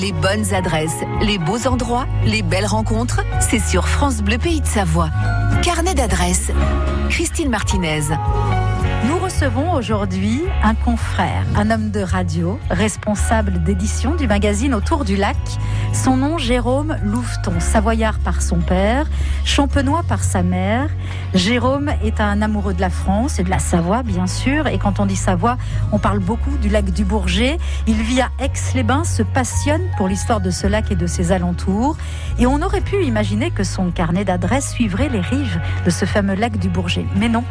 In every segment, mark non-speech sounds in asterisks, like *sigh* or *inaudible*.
Les bonnes adresses, les beaux endroits, les belles rencontres, c'est sur France Bleu Pays de Savoie. Carnet d'adresses. Christine Martinez. Recevons aujourd'hui un confrère, un homme de radio, responsable d'édition du magazine Autour du lac. Son nom, Jérôme Louveton, savoyard par son père, champenois par sa mère. Jérôme est un amoureux de la France et de la Savoie, bien sûr. Et quand on dit Savoie, on parle beaucoup du lac du Bourget. Il vit à Aix-les-Bains, se passionne pour l'histoire de ce lac et de ses alentours. Et on aurait pu imaginer que son carnet d'adresses suivrait les rives de ce fameux lac du Bourget. Mais non,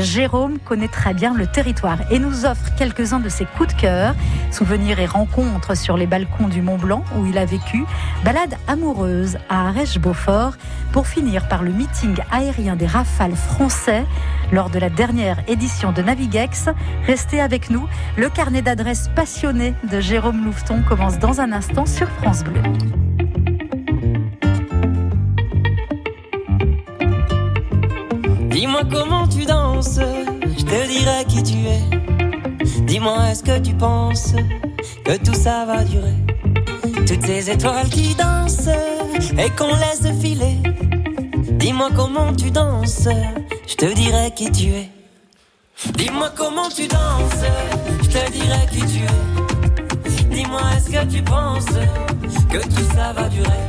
Jérôme connaît très bien le territoire et nous offre quelques-uns de ses coups de cœur, souvenirs et rencontres sur les balcons du Mont Blanc où il a vécu, balade amoureuse à Arèche-Beaufort pour finir par le meeting aérien des rafales français lors de la dernière édition de Navigex. Restez avec nous, le carnet d'adresses passionné de Jérôme Louveton commence dans un instant sur France Bleu. Dis-moi comment tu danses je te dirai qui tu es. Dis-moi, est-ce que tu penses que tout ça va durer? Toutes ces étoiles qui dansent et qu'on laisse filer. Dis-moi comment tu danses, je te dirai qui tu es. Dis-moi comment tu danses, je te dirai qui tu es. Dis-moi, est-ce que tu penses que tout ça va durer?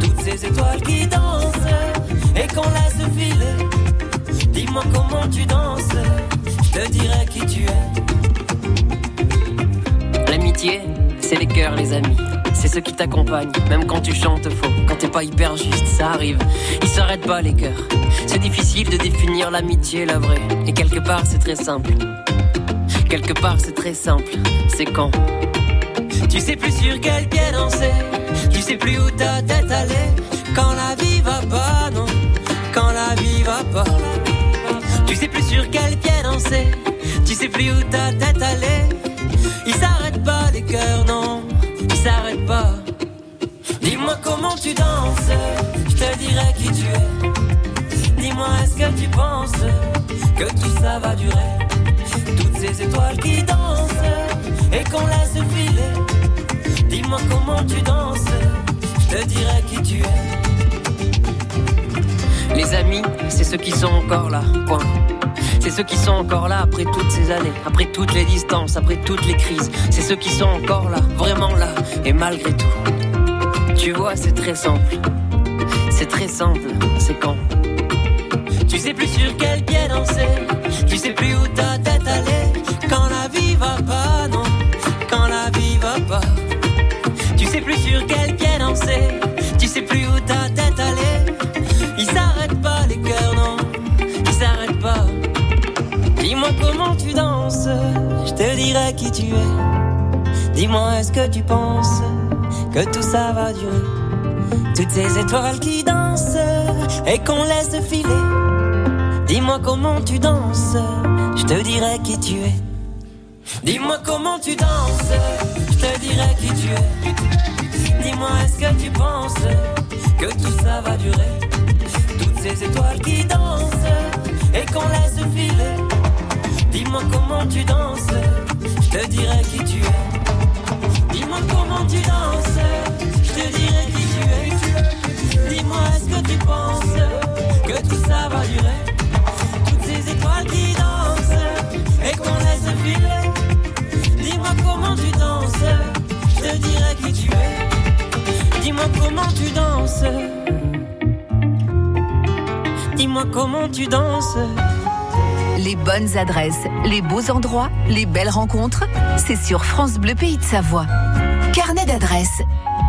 Toutes ces étoiles qui dansent et qu'on laisse filer. Dis-moi comment tu danses, je te dirai qui tu es. L'amitié, c'est les cœurs, les amis. C'est ceux qui t'accompagnent, même quand tu chantes faux, quand t'es pas hyper juste, ça arrive. Ils s'arrêtent pas les cœurs. C'est difficile de définir l'amitié, la vraie. Et quelque part, c'est très simple. Quelque part, c'est très simple. C'est quand? Tu sais plus sur quel pied danser, tu sais plus où ta tête allait. Quand la vie va pas, non. Quand la vie va pas. Tu sais plus sur quel pied danser, tu sais plus où ta tête allait. Ils s'arrêtent pas les cœurs, non, ils s'arrêtent pas. Dis-moi comment tu danses, je te dirai qui tu es. Dis-moi est-ce que tu penses que tout ça va durer? Toutes ces étoiles qui dansent et qu'on laisse filer. Dis-moi comment tu danses, je te dirai qui tu es. Amis, c'est ceux qui sont encore là, point. C'est ceux qui sont encore là après toutes ces années, après toutes les distances, après toutes les crises. C'est ceux qui sont encore là, vraiment là, et malgré tout. Tu vois, c'est très simple. C'est très simple, c'est quand. Tu sais plus sur quel pied danser, tu sais plus où ta tête allait. Quand la vie va pas, non, quand la vie va pas. Tu sais plus sur quel pied danser, tu sais plus où ta tête allait. Dis-moi comment tu danses, je te dirai qui tu es. Dis-moi est-ce que tu penses que tout ça va durer? Toutes ces étoiles qui dansent et qu'on laisse filer. Dis-moi comment tu danses, je te dirai qui tu es. Dis-moi comment tu danses, je te dirai qui tu es. Dis-moi est-ce que tu penses que tout ça va durer? Toutes ces étoiles qui dansent Dis-moi comment tu danses, je te dirai qui tu es. Dis-moi comment tu danses. Dis-moi comment tu danses. Les bonnes adresses, les beaux endroits, les belles rencontres, c'est sur France Bleu Pays de Savoie. Carnet d'adresses.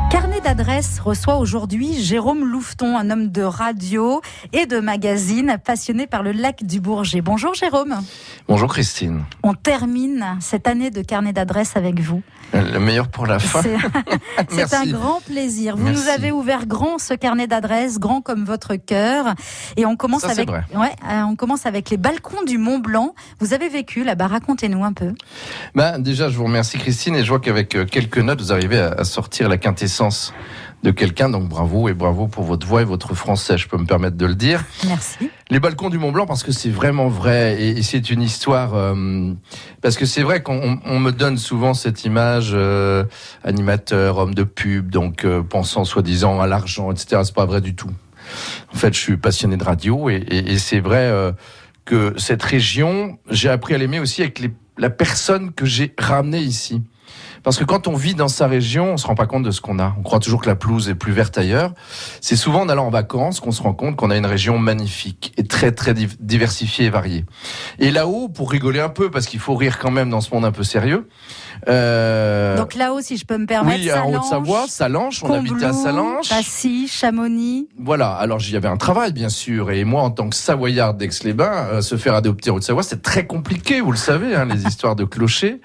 Carnet d'adresses reçoit aujourd'hui Jérôme Louveton, un homme de radio et de magazine passionné par le lac du Bourget. Bonjour Jérôme. Bonjour Christine. On termine cette année de carnet d'adresses avec vous. Le meilleur pour la fin. C'est *laughs* *laughs* un grand plaisir. Vous nous avez ouvert grand ce carnet d'adresses, grand comme votre cœur. Et on commence Ça, avec, ouais, euh, on commence avec les balcons du Mont Blanc. Vous avez vécu là-bas. Racontez-nous un peu. Bah, déjà, je vous remercie Christine et je vois qu'avec euh, quelques notes, vous arrivez à sortir la quintessence de quelqu'un. Donc bravo et bravo pour votre voix et votre français, je peux me permettre de le dire. Merci. Les balcons du Mont Blanc, parce que c'est vraiment vrai et, c'est une histoire. Euh, parce que c'est vrai qu'on on me donne souvent cette image euh, animateur, homme de pub, donc euh, pensant soi-disant à l'argent, etc. C'est pas vrai du tout. En fait, je suis passionné de radio et, et, et c'est vrai que cette région, j'ai appris à l'aimer aussi avec les, la personne que j'ai ramenée ici. Parce que quand on vit dans sa région, on se rend pas compte de ce qu'on a. On croit toujours que la pelouse est plus verte ailleurs. C'est souvent en allant en vacances qu'on se rend compte qu'on a une région magnifique et très très diversifiée et variée. Et là-haut, pour rigoler un peu, parce qu'il faut rire quand même dans ce monde un peu sérieux, euh... Donc là-haut, si je peux me permettre, oui, en Haute-Savoie, Salange, on habitait à Salange. Passy, Chamonix. Voilà, alors j'y avais un travail bien sûr, et moi en tant que Savoyard d'Aix-les-Bains, euh, se faire adopter en Haute-Savoie, c'est très compliqué, vous le savez, hein, les *laughs* histoires de clochers.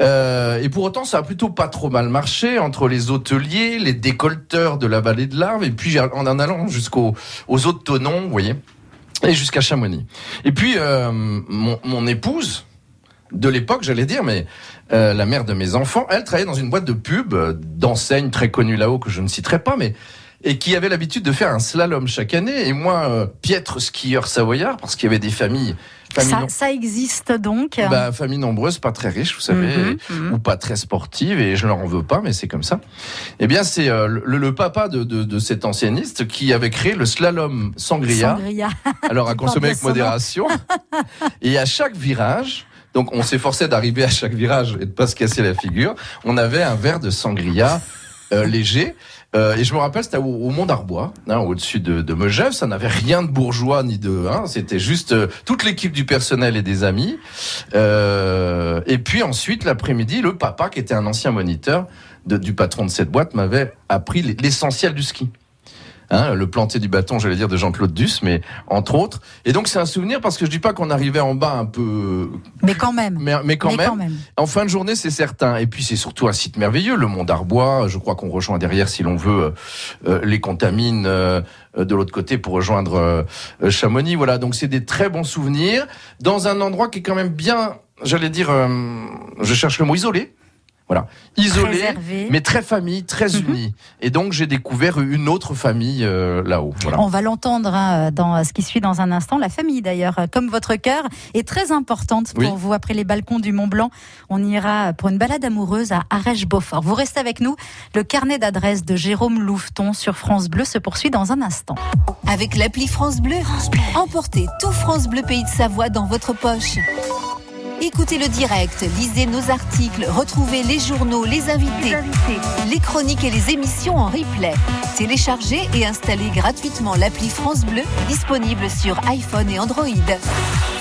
Euh, et pour autant, ça a plutôt pas trop mal marché entre les hôteliers, les décolteurs de la vallée de l'Arve, et puis en en allant jusqu'aux aux autres tonons, vous voyez, et jusqu'à Chamonix. Et puis euh, mon, mon épouse de l'époque, j'allais dire, mais euh, la mère de mes enfants, elle travaillait dans une boîte de pub euh, d'enseigne très connue là-haut que je ne citerai pas, mais et qui avait l'habitude de faire un slalom chaque année. Et moi, euh, piètre skieur savoyard, parce qu'il y avait des familles. Ça, ça, existe donc bah, Familles nombreuses, pas très riches, vous savez, mhm, mhm. ou pas très sportives, et je ne leur en veux pas, mais c'est comme ça. Eh bien, c'est le, papa de, de, de, cet ancienniste qui avait créé le slalom sangria. sangria. *laughs* Alors, à consommer avec modération. *laughs* et à chaque virage, donc on s'efforçait d'arriver à chaque virage et de pas se casser la figure. On avait un verre de sangria euh, léger. Euh, et je me rappelle, c'était au, Mont d'Arbois, hein, au-dessus de, de. Ça n'avait rien de bourgeois ni de. Hein, c'était juste euh, toute l'équipe du personnel et des amis. et puis ensuite, l'après-midi, le papa, qui était un ancien moniteur du patron de cette boîte, m'avait appris l'essentiel du ski. Hein, le planter du bâton, j'allais dire, de Jean-Claude Duss, mais entre autres. Et donc c'est un souvenir parce que je dis pas qu'on arrivait en bas un peu... Mais quand même. Mais, quand, même. En fin de journée, c'est certain. Et puis c'est surtout un site merveilleux, le Mont d'Arbois. Je crois qu'on rejoint derrière, si l'on veut, euh, euh, les contamines euh, de l'autre côté pour rejoindre Chamonix. Voilà, donc c'est des très bons souvenirs dans un endroit qui est quand même bien, j'allais dire, je cherche le mot isolé. Voilà, isolé, mais très famille, très mhm. unie. Et donc j'ai découvert une autre famille euh, là-haut. Voilà. On va l'entendre hein, dans ce qui suit dans un instant. La famille d'ailleurs, comme votre cœur, est très importante pour vous. Après les balcons du Mont Blanc, on ira pour une balade amoureuse à Arèche-Beaufort. Vous restez avec nous. Le carnet d'adresse de Jérôme Louveton sur France Bleu se poursuit dans un instant. Avec l'appli France Bleu, emportez tout France Bleu Pays de Savoie dans votre poche. Écoutez le direct, lisez nos articles, retrouvez les journaux, les invités, les, chroniques et les émissions en replay. Téléchargez et installez gratuitement l'appli France Bleu disponible sur iPhone et Android.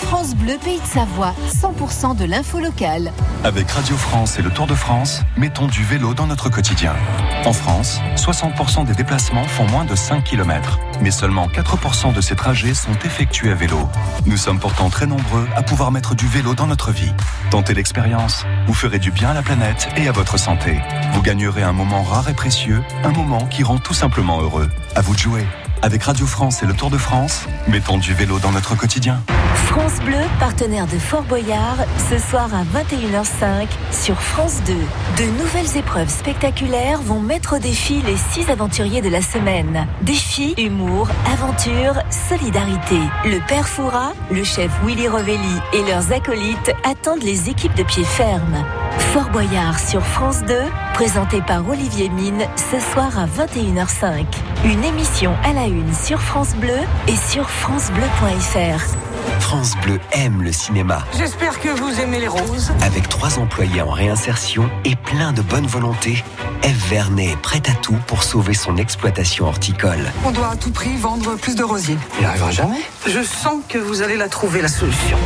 France Bleu Pays de Savoie, 100% de l'info locale. Avec Radio France et le Tour de France, mettons du vélo dans notre quotidien. En France, 60% des déplacements font moins de 5 km, mais seulement 4% de ces trajets sont effectués à vélo. Nous sommes pourtant très nombreux à pouvoir mettre du vélo dans notre vie. Tentez l'expérience. Vous ferez du bien à la planète et à votre santé. Vous gagnerez un moment rare et précieux, un moment qui rend tout simplement heureux. À vous de jouer. Avec Radio France et le Tour de France, mettons du vélo dans notre quotidien. France Bleu, partenaire de Fort Boyard, ce soir à 21h05 sur France 2. De nouvelles épreuves spectaculaires vont mettre au défi les six aventuriers de la semaine. Défi, humour, aventure, solidarité. Le père Foura, le chef Willy Rovelli et leurs acolytes attendent les équipes de pied ferme. Fort Boyard sur France 2, présenté par Olivier Mine ce soir à 21h05. Une émission à la une sur France Bleu et sur francebleu.fr. France Bleu aime le cinéma. J'espère que vous aimez les roses. Avec trois employés en réinsertion et plein de bonne volonté, Eve Vernet est prête à tout pour sauver son exploitation horticole. On doit à tout prix vendre plus de rosiers. Il n'arrivera jamais? Je sens que vous allez la trouver, la solution.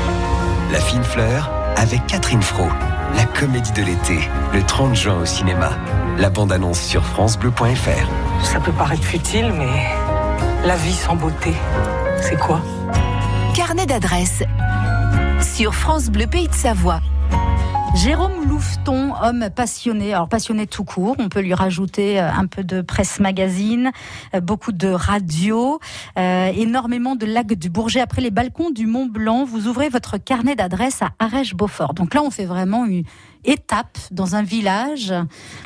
La fine fleur avec Catherine Fro. La comédie de l'été, le 30 juin au cinéma. La bande-annonce sur FranceBleu.fr. Ça peut paraître futile, mais la vie sans beauté, c'est quoi? Carnet d'adresse sur France Bleu Pays de Savoie. Jérôme Louveton, homme passionné, alors passionné tout court, on peut lui rajouter euh, un peu de presse magazine, euh, beaucoup de radio, euh, énormément de lacs du Bourget. Après les balcons du Mont Blanc, vous ouvrez votre carnet d'adresse à Arèche-Beaufort. Donc là, on fait vraiment une étape dans un village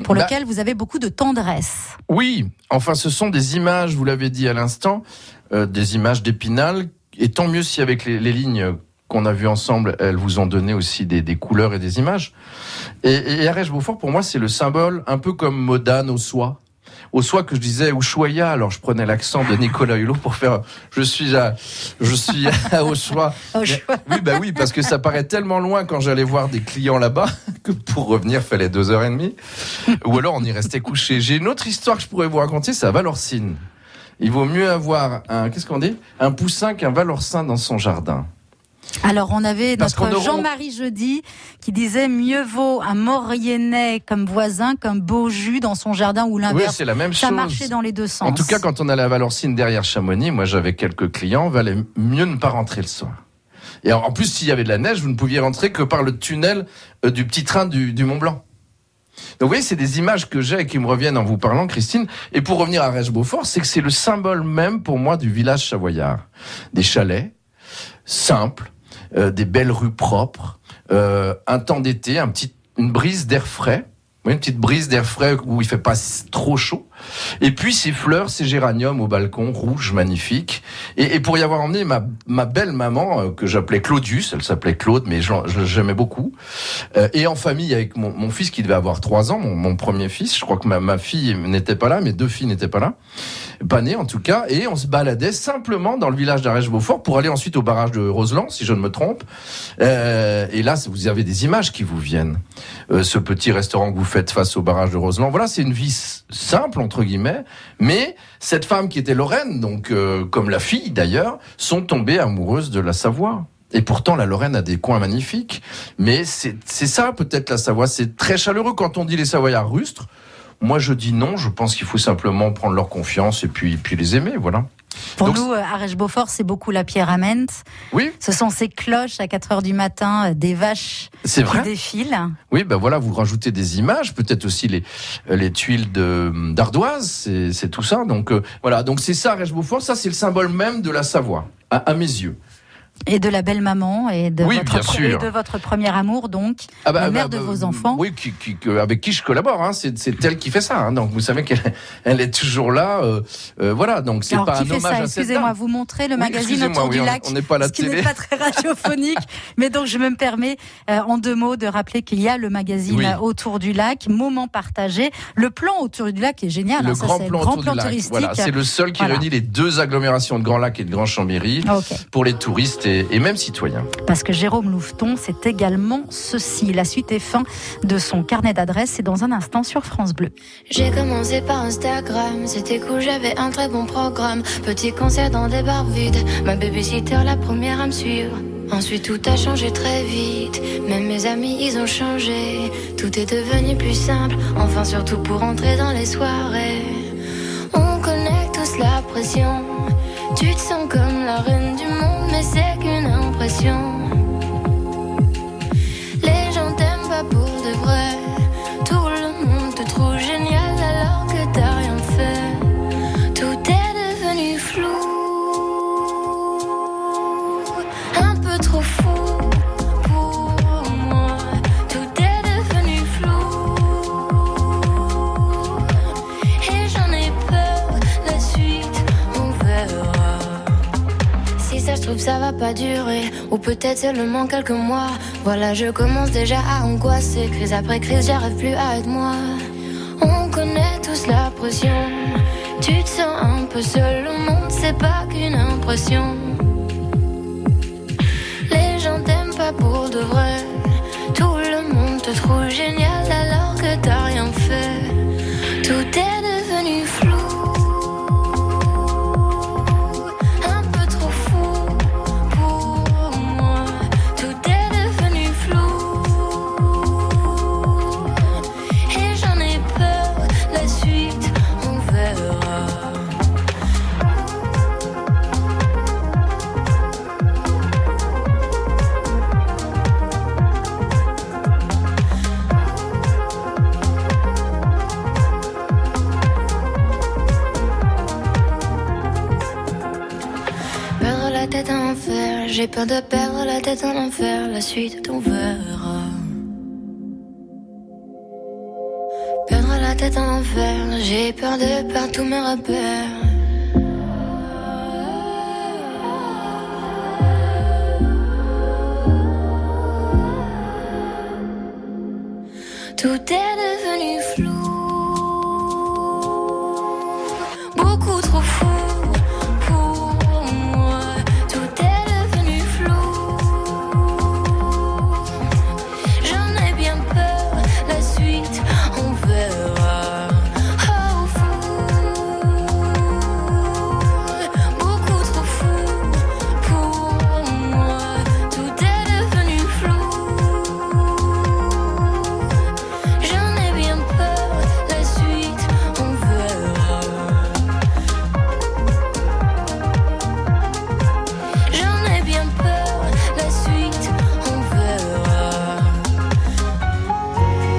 pour Bah- lequel vous avez beaucoup de tendresse. Oui, enfin, ce sont des images, vous l'avez dit à l'instant, euh, des images d'Épinal. Et tant mieux si avec les, les lignes qu'on a vues ensemble, elles vous ont donné aussi des, des couleurs et des images. Et, et Arèche-Beaufort, pour moi, c'est le symbole, un peu comme Modane au soie. Au soie que je disais Ushuaïa, alors je prenais l'accent de Nicolas Hulot pour faire je suis à je suis à *laughs* oui, bah oui, parce que ça paraît tellement loin quand j'allais voir des clients là-bas *laughs* que pour revenir, fallait deux heures et demie. Ou alors on y restait couché. J'ai une autre histoire que je pourrais vous raconter, c'est à Valorcine. Il vaut mieux avoir un, qu'est-ce qu'on dit? Un poussin qu'un Valorcin dans son jardin. Alors on avait notre Jean-Marie Jeudi qui disait mieux vaut un Mauriennais comme voisin qu'un beau jus dans son jardin ou Oui, l'inverse. c'est la même Ça chose. marchait dans les deux sens. En tout cas, quand on allait à Valorcine derrière Chamonix, moi j'avais quelques clients, valait mieux ne pas rentrer le soir. Et en plus, s'il y avait de la neige, vous ne pouviez rentrer que par le tunnel euh, du petit train du, du Mont Blanc. Donc vous voyez, c'est des images que j'ai et qui me reviennent en vous parlant, Christine. Et pour revenir à Rèche-Beaufort, c'est que c'est le symbole même pour moi du village savoyard. Des chalets simples, euh, des belles rues propres, euh, un temps d'été, un petit, une brise d'air frais. Une petite brise d'air frais où il fait pas trop chaud. Et puis ces fleurs, ces géraniums au balcon, rouges, magnifiques. Et, pour y avoir emmené ma, belle maman, euh, que j'appelais Claudius, elle s'appelait Claude, mais l'aimais beaucoup. Euh, et en famille avec mon, fils qui devait avoir trois ans, mon, premier fils. Je crois que ma, fille n'était pas là, mes deux filles n'étaient pas là. Pas nées en tout cas. Et on se baladait simplement dans le village d'Arèche-Beaufort pour aller ensuite au barrage de Roseland, si je ne me trompe. Euh, et là, vous avez des images qui vous viennent. Ce petit restaurant que vous faites face au barrage de Roseland. Voilà, c'est une vie simple, entre guillemets. Mais cette femme qui était Lorraine, donc euh, comme la fille d'ailleurs, sont tombées amoureuses de la Savoie. Et pourtant, la Lorraine a des coins magnifiques. Mais c'est ça, peut-être, la Savoie. C'est très chaleureux quand on dit les Savoyards rustres. Moi, je dis non. Je pense qu'il faut simplement prendre leur confiance et puis, puis les aimer. Voilà. Pour Donc, nous, euh, Arèche-Beaufort, c'est beaucoup la pierre à menthe. Oui, Ce sont ces cloches à 4 heures du matin, euh, des vaches c'est qui vrai. défilent. Oui, ben voilà, vous rajoutez des images, peut-être aussi les, les tuiles d'ardoise, c'est tout ça. Donc euh, voilà, donc c'est ça, Rèche-Beaufort, ça c'est le symbole même de la Savoie, à, à mes yeux. Et de la belle maman et de, Oui, votre, et de votre premier amour, donc, Ah bah, la mère bah, de bah, vos enfants. Oui, qui, qui- avec qui je collabore, hein, c'est elle qui fait ça. hein. donc vous savez qu'elle *laughs* elle est toujours là. euh, euh, voilà, donc c'est pas qui un fait hommage ça? Excusez-moi, vous montrez le Oui, magazine autour oui, du on- lac. on n'est pas à la ce qui télé. n'est pas très radiophonique, *laughs* mais donc je me permets euh, en deux mots de rappeler qu'il y a le magazine autour du lac, moment partagé. Le plan autour du lac est génial. Le hein, ça, grand c'est plan, grand plan touristique. Voilà, c'est le seul qui Voilà. réunit les deux agglomérations de Grand Lac et de Grand Chambéry Ah, pour les touristes et, et même citoyens. Parce que Jérôme Louveton, c'est également ceci. La suite et fin de son carnet d'adresses, c'est dans un instant sur France Bleu. J'ai commencé par Instagram, c'était cool, j'avais un très bon programme. Petit concert dans des bars vides, ma babysitter la première à me suivre. Ensuite tout a changé très vite, même mes amis ils ont changé. Tout est devenu plus simple, enfin surtout pour entrer dans les soirées. On connaît tous la pression, tu te sens comme Ou peut-être seulement quelques mois. Voilà, je commence déjà à angoisser. Crise après crise, j'arrive plus à être moi. On connaît tous la pression. Tu te sens un peu seul au monde, c'est pas qu'une impression. Les gens t'aiment pas pour de vrai. Tout le monde te trouve génial J'ai peur de perdre la tête en enfer. La suite, on verra. Perdre la tête en enfer. J'ai peur de perdre tous mes repères.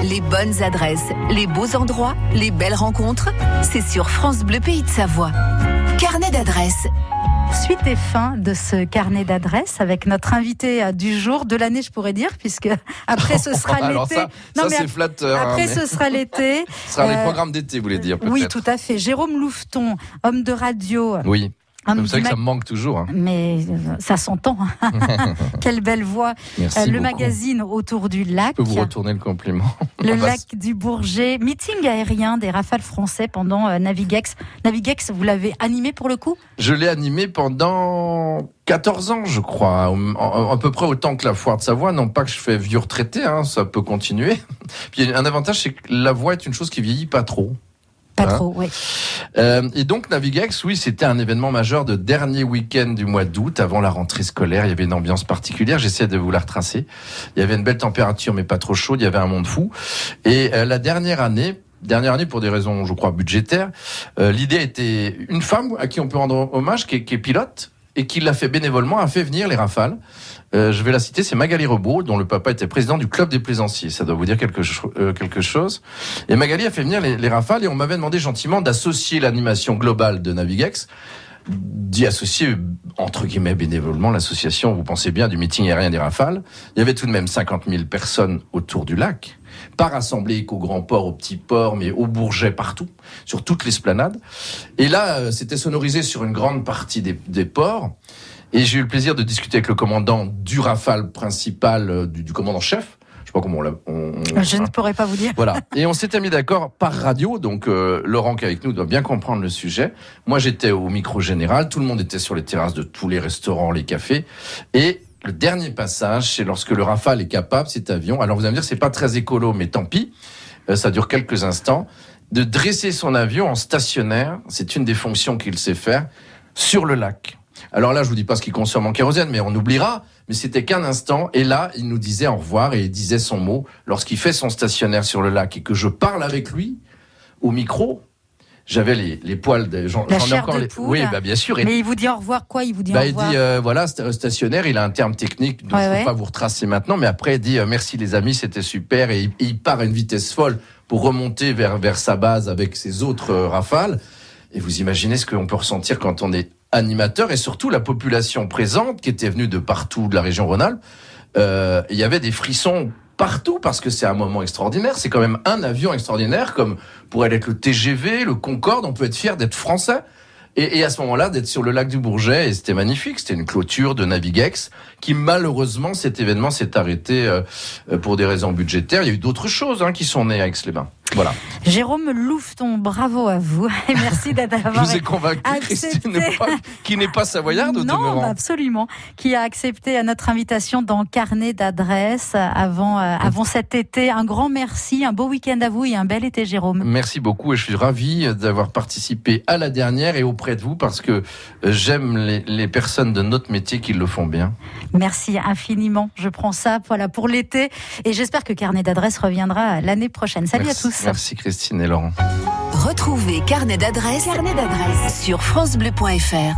Les bonnes adresses, les beaux endroits, les belles rencontres, c'est sur France Bleu Pays de Savoie. Carnet d'adresses. Suite et fin de ce carnet d'adresses avec notre invité euh, du jour, de l'année je pourrais dire, puisque *laughs* après ce sera l'été. ça, Non, ça mais flatteur. hein, Après mais ce sera *laughs* l'été. ce sera les euh, programmes d'été, vous voulez dire peut-être. Oui, tout à fait. Jérôme Louveton, homme de radio, Oui. Vous savez du que ça me manque toujours. hein. mais euh, ça s'entend. *laughs* Quelle belle voix. Merci Euh, le beaucoup. magazine autour du lac. Je peux vous retourner le compliment. *laughs* Le Ah lac du Bourget, meeting aérien des rafales français pendant euh, Navigex. Navigex, vous l'avez animé pour le coup? Je l'ai animé pendant 14 ans, je crois, à peu près autant que la foire de Savoie. Non pas que je fais vieux retraité, hein, ça peut continuer. *laughs* Puis un avantage, c'est que la voix est une chose qui vieillit pas trop. Pas Hein trop, oui. Euh, et donc Navigex, oui, c'était un événement majeur de dernier week-end du mois d'août, avant la rentrée scolaire. Il y avait une ambiance particulière. J'essaie de vous la retracer. Il y avait une belle température, mais pas trop chaude. Il y avait un monde fou. Et euh, la dernière année. Dernière année, pour des raisons, je crois, budgétaires, euh, l'idée était une femme à qui on peut rendre hommage, qui est, qui est pilote, et qui l'a fait bénévolement, a fait venir les rafales. Euh, je vais la citer, c'est Magali Rebaud, dont le papa était président du club des plaisanciers. Ça doit vous dire quelque, euh, quelque chose. Et Magali a fait venir les, les rafales et on m'avait demandé gentiment d'associer l'animation globale de Navigex, d'y associer, entre guillemets, bénévolement l'association, vous pensez bien, du meeting aérien des rafales. Il y avait tout de même 50 000 personnes autour du lac, pas rassemblées qu'au grand port, au petit port, mais au Bourget, partout, sur toute l'esplanade. Et là, euh, c'était sonorisé sur une grande partie des, des ports. Et j'ai eu le plaisir de discuter avec le commandant du rafale principal, euh, du, du commandant-chef. Je sais pas comment on l'a... Je ne pourrais pas vous dire. voilà. Et on s'était mis d'accord par radio. Donc euh, Laurent qui est avec nous doit bien comprendre le sujet. Moi j'étais au micro général. Tout le monde était sur les terrasses de tous les restaurants, les cafés. Et le dernier passage, c'est lorsque le Rafale est capable, cet avion. Alors vous allez me dire c'est pas très écolo, mais tant pis. Euh, ça dure quelques instants. De dresser son avion en stationnaire, c'est une des fonctions qu'il sait faire sur le lac. Alors là, je vous dis pas ce qu'il consomme en kérosène, mais on oubliera. Mais c'était qu'un instant. Et là, il nous disait au revoir et il disait son mot lorsqu'il fait son stationnaire sur le lac et que je parle avec lui au micro. J'avais les, les poils de j'en La j'en ai chair encore de les- poule. Oui, bah bien sûr. Et Mais il vous dit au revoir quoi? Il vous dit bah, au il revoir. dit euh, voilà sta- stationnaire. Il a un terme technique. Donc Ouais, je ne ouais. pas vous retracer maintenant, mais après il dit euh, merci les amis, c'était super et il, et il part à une vitesse folle pour remonter vers vers sa base avec ses autres euh, rafales. Et vous imaginez ce qu'on peut ressentir quand on est animateur et surtout la population présente qui était venue de partout de la région Rhône-Alpes. Euh, il y avait des frissons partout parce que c'est un moment extraordinaire. C'est quand même un avion extraordinaire comme pourrait l'être le TGV, le Concorde. On peut être fier d'être français. Et, et à ce moment-là, d'être sur le lac du Bourget, et c'était magnifique. C'était une clôture de Navigex qui, malheureusement, cet événement s'est arrêté euh, pour des raisons budgétaires. Il y a eu d'autres choses hein, qui sont nées à Aix-les-Bains. Voilà. Jérôme Louveton, bravo à vous. *laughs* Et merci Je d'avoir vous ai convaincu, accepté. Christine, qui n'est pas savoyarde non, bah, absolument. Qui a accepté à notre invitation dans Carnet d'adresses avant, euh, avant cet été. Un grand merci, un beau week-end à vous et un bel été, Jérôme. Merci beaucoup et je suis ravi d'avoir participé à la dernière et auprès de vous parce que euh, j'aime les, les personnes de notre métier qui le font bien. Merci infiniment. Je prends ça voilà, pour l'été et j'espère que Carnet d'adresses reviendra l'année prochaine. Salut Merci, à tous. Merci Christine et Laurent. Retrouvez Carnet d'adresses sur francebleu.fr.